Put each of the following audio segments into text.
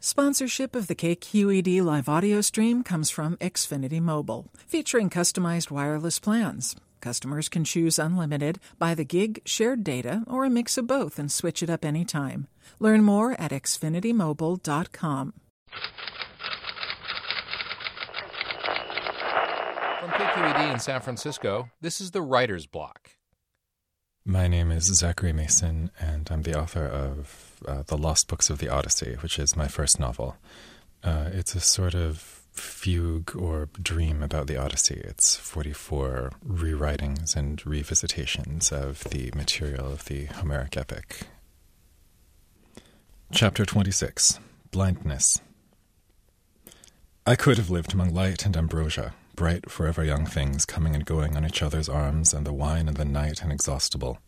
Sponsorship of the KQED live audio stream comes from Xfinity Mobile, featuring customized wireless plans. Customers can choose unlimited, by the gig, shared data, or a mix of both and switch it up anytime. Learn more at xfinitymobile.com. From KQED in San Francisco, this is the Writer's Block. My name is Zachary Mason, and I'm the author of uh, The Lost Books of the Odyssey, which is my first novel. Uh, it's a sort of fugue or dream about the Odyssey. It's 44 rewritings and revisitations of the material of the Homeric epic. Chapter 26 Blindness. I could have lived among light and ambrosia, bright, forever young things coming and going on each other's arms, and the wine and the night inexhaustible.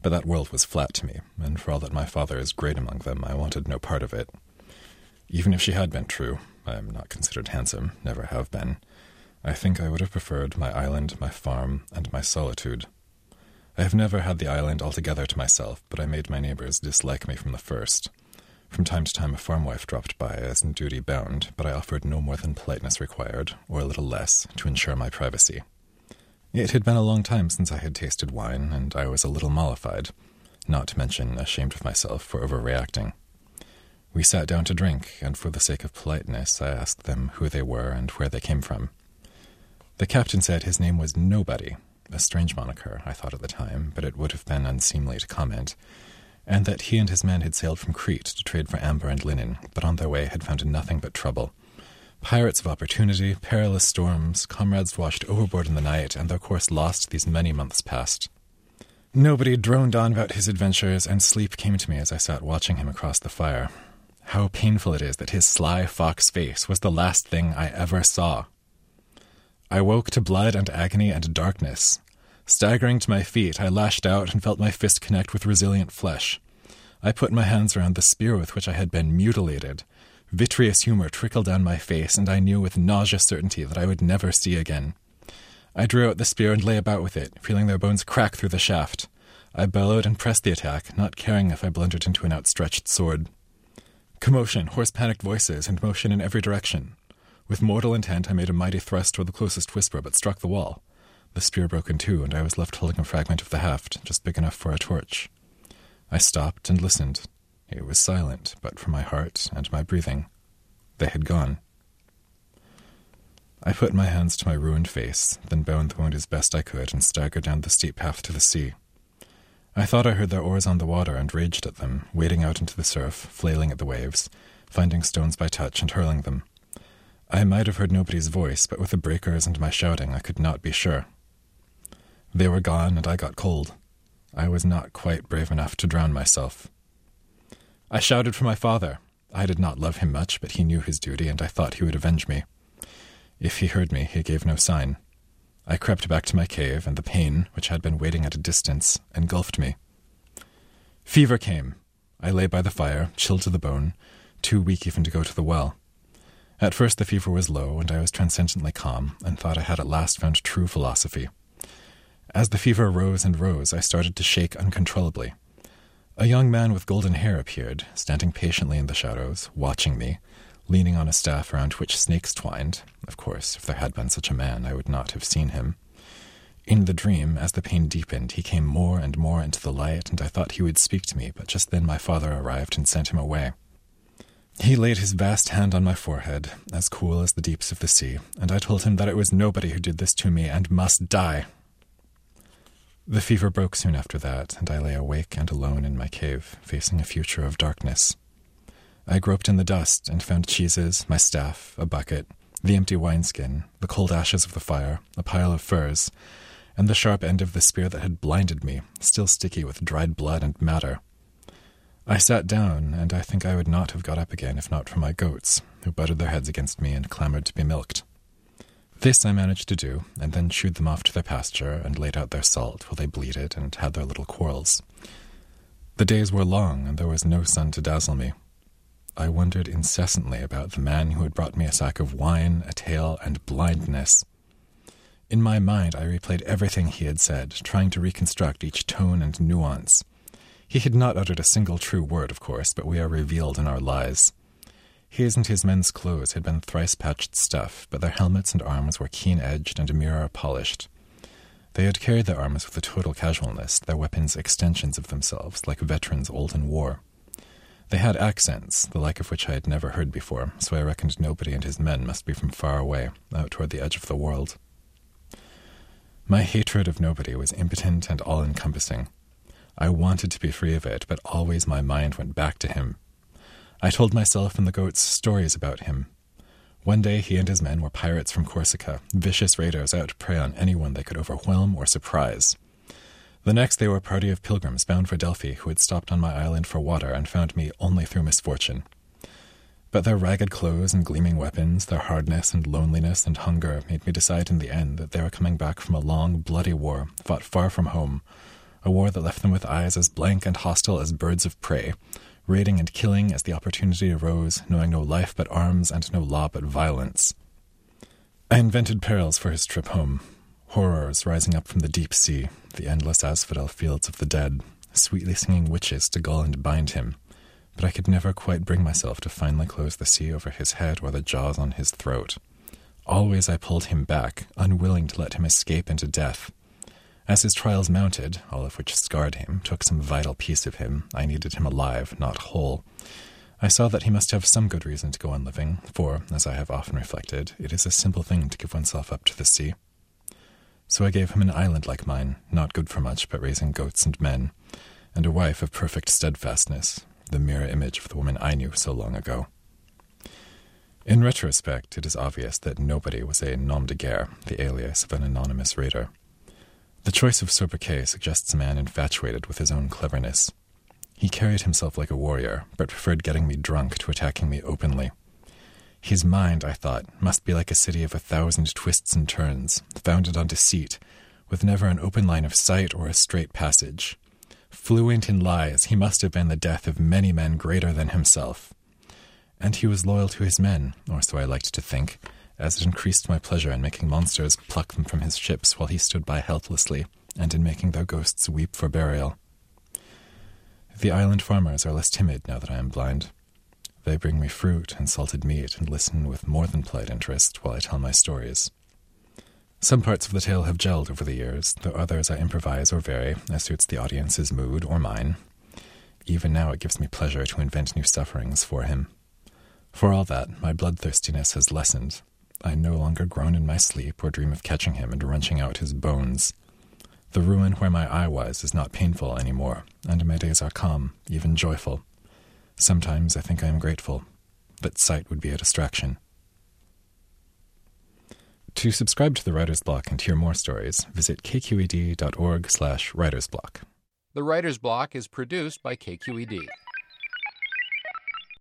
But that world was flat to me, and for all that my father is great among them, I wanted no part of it. Even if she had been true, I am not considered handsome, never have been. I think I would have preferred my island, my farm, and my solitude. I have never had the island altogether to myself, but I made my neighbors dislike me from the first. From time to time, a farm wife dropped by as in duty bound, but I offered no more than politeness required, or a little less, to ensure my privacy. It had been a long time since I had tasted wine, and I was a little mollified, not to mention ashamed of myself for overreacting. We sat down to drink, and for the sake of politeness, I asked them who they were and where they came from. The captain said his name was Nobody, a strange moniker, I thought at the time, but it would have been unseemly to comment, and that he and his men had sailed from Crete to trade for amber and linen, but on their way had found nothing but trouble Pirates of opportunity, perilous storms, comrades washed overboard in the night, and their course lost these many months past. Nobody droned on about his adventures, and sleep came to me as I sat watching him across the fire. How painful it is that his sly fox face was the last thing I ever saw. I woke to blood and agony and darkness. Staggering to my feet, I lashed out and felt my fist connect with resilient flesh. I put my hands around the spear with which I had been mutilated, Vitreous humor trickled down my face, and I knew with nauseous certainty that I would never see again. I drew out the spear and lay about with it, feeling their bones crack through the shaft. I bellowed and pressed the attack, not caring if I blundered into an outstretched sword. Commotion, hoarse panicked voices, and motion in every direction. With mortal intent, I made a mighty thrust toward the closest whisper, but struck the wall. The spear broke in two, and I was left holding a fragment of the haft, just big enough for a torch. I stopped and listened. It was silent, but for my heart and my breathing, they had gone. I put my hands to my ruined face, then bound the wound as best I could and staggered down the steep path to the sea. I thought I heard their oars on the water and raged at them, wading out into the surf, flailing at the waves, finding stones by touch and hurling them. I might have heard nobody's voice, but with the breakers and my shouting, I could not be sure. They were gone, and I got cold. I was not quite brave enough to drown myself. I shouted for my father. I did not love him much, but he knew his duty, and I thought he would avenge me. If he heard me, he gave no sign. I crept back to my cave, and the pain, which had been waiting at a distance, engulfed me. Fever came. I lay by the fire, chilled to the bone, too weak even to go to the well. At first the fever was low, and I was transcendently calm, and thought I had at last found true philosophy. As the fever rose and rose, I started to shake uncontrollably. A young man with golden hair appeared, standing patiently in the shadows, watching me, leaning on a staff around which snakes twined. Of course, if there had been such a man, I would not have seen him. In the dream, as the pain deepened, he came more and more into the light, and I thought he would speak to me, but just then my father arrived and sent him away. He laid his vast hand on my forehead, as cool as the deeps of the sea, and I told him that it was nobody who did this to me and must die. The fever broke soon after that, and I lay awake and alone in my cave, facing a future of darkness. I groped in the dust and found cheeses, my staff, a bucket, the empty wineskin, the cold ashes of the fire, a pile of furs, and the sharp end of the spear that had blinded me, still sticky with dried blood and matter. I sat down, and I think I would not have got up again if not for my goats, who butted their heads against me and clamored to be milked. This I managed to do, and then shooed them off to their pasture and laid out their salt while they bleated and had their little quarrels. The days were long, and there was no sun to dazzle me. I wondered incessantly about the man who had brought me a sack of wine, a tale, and blindness. In my mind, I replayed everything he had said, trying to reconstruct each tone and nuance. He had not uttered a single true word, of course, but we are revealed in our lies. His and his men's clothes had been thrice patched stuff, but their helmets and arms were keen edged and mirror polished. They had carried their arms with a total casualness, their weapons extensions of themselves, like veterans old in war. They had accents, the like of which I had never heard before, so I reckoned nobody and his men must be from far away, out toward the edge of the world. My hatred of nobody was impotent and all encompassing. I wanted to be free of it, but always my mind went back to him. I told myself and the goats stories about him. One day he and his men were pirates from Corsica, vicious raiders out to prey on anyone they could overwhelm or surprise. The next they were a party of pilgrims bound for Delphi who had stopped on my island for water and found me only through misfortune. But their ragged clothes and gleaming weapons, their hardness and loneliness and hunger made me decide in the end that they were coming back from a long, bloody war fought far from home, a war that left them with eyes as blank and hostile as birds of prey, raiding and killing as the opportunity arose, knowing no life but arms and no law but violence. I invented perils for his trip home, horrors rising up from the deep sea, the endless asphodel fields of the dead, sweetly singing witches to gull and bind him but I could never quite bring myself to finally close the sea over his head or the jaws on his throat. Always I pulled him back, unwilling to let him escape into death. As his trials mounted, all of which scarred him, took some vital piece of him, I needed him alive, not whole. I saw that he must have some good reason to go on living, for, as I have often reflected, it is a simple thing to give oneself up to the sea. So I gave him an island like mine, not good for much but raising goats and men, and a wife of perfect steadfastness, the mirror image of the woman I knew so long ago. In retrospect, it is obvious that nobody was a nom de guerre, the alias of an anonymous raider. The choice of sobriquet suggests a man infatuated with his own cleverness. He carried himself like a warrior, but preferred getting me drunk to attacking me openly. His mind, I thought, must be like a city of a thousand twists and turns, founded on deceit, with never an open line of sight or a straight passage. Fluent in lies, he must have been the death of many men greater than himself. And he was loyal to his men, or so I liked to think, as it increased my pleasure in making monsters pluck them from his ships while he stood by helplessly, and in making their ghosts weep for burial. The island farmers are less timid now that I am blind. They bring me fruit and salted meat and listen with more than polite interest while I tell my stories. Some parts of the tale have gelled over the years, though others I improvise or vary as suits the audience's mood or mine. Even now it gives me pleasure to invent new sufferings for him. For all that, my bloodthirstiness has lessened. I no longer groan in my sleep or dream of catching him and wrenching out his bones. The ruin where my eye was is not painful any more, and my days are calm, even joyful. Sometimes I think I am grateful, but sight would be a distraction. To subscribe to the Writer's Block and hear more stories, visit kqed.org slash writersblock. The Writer's Block is produced by KQED.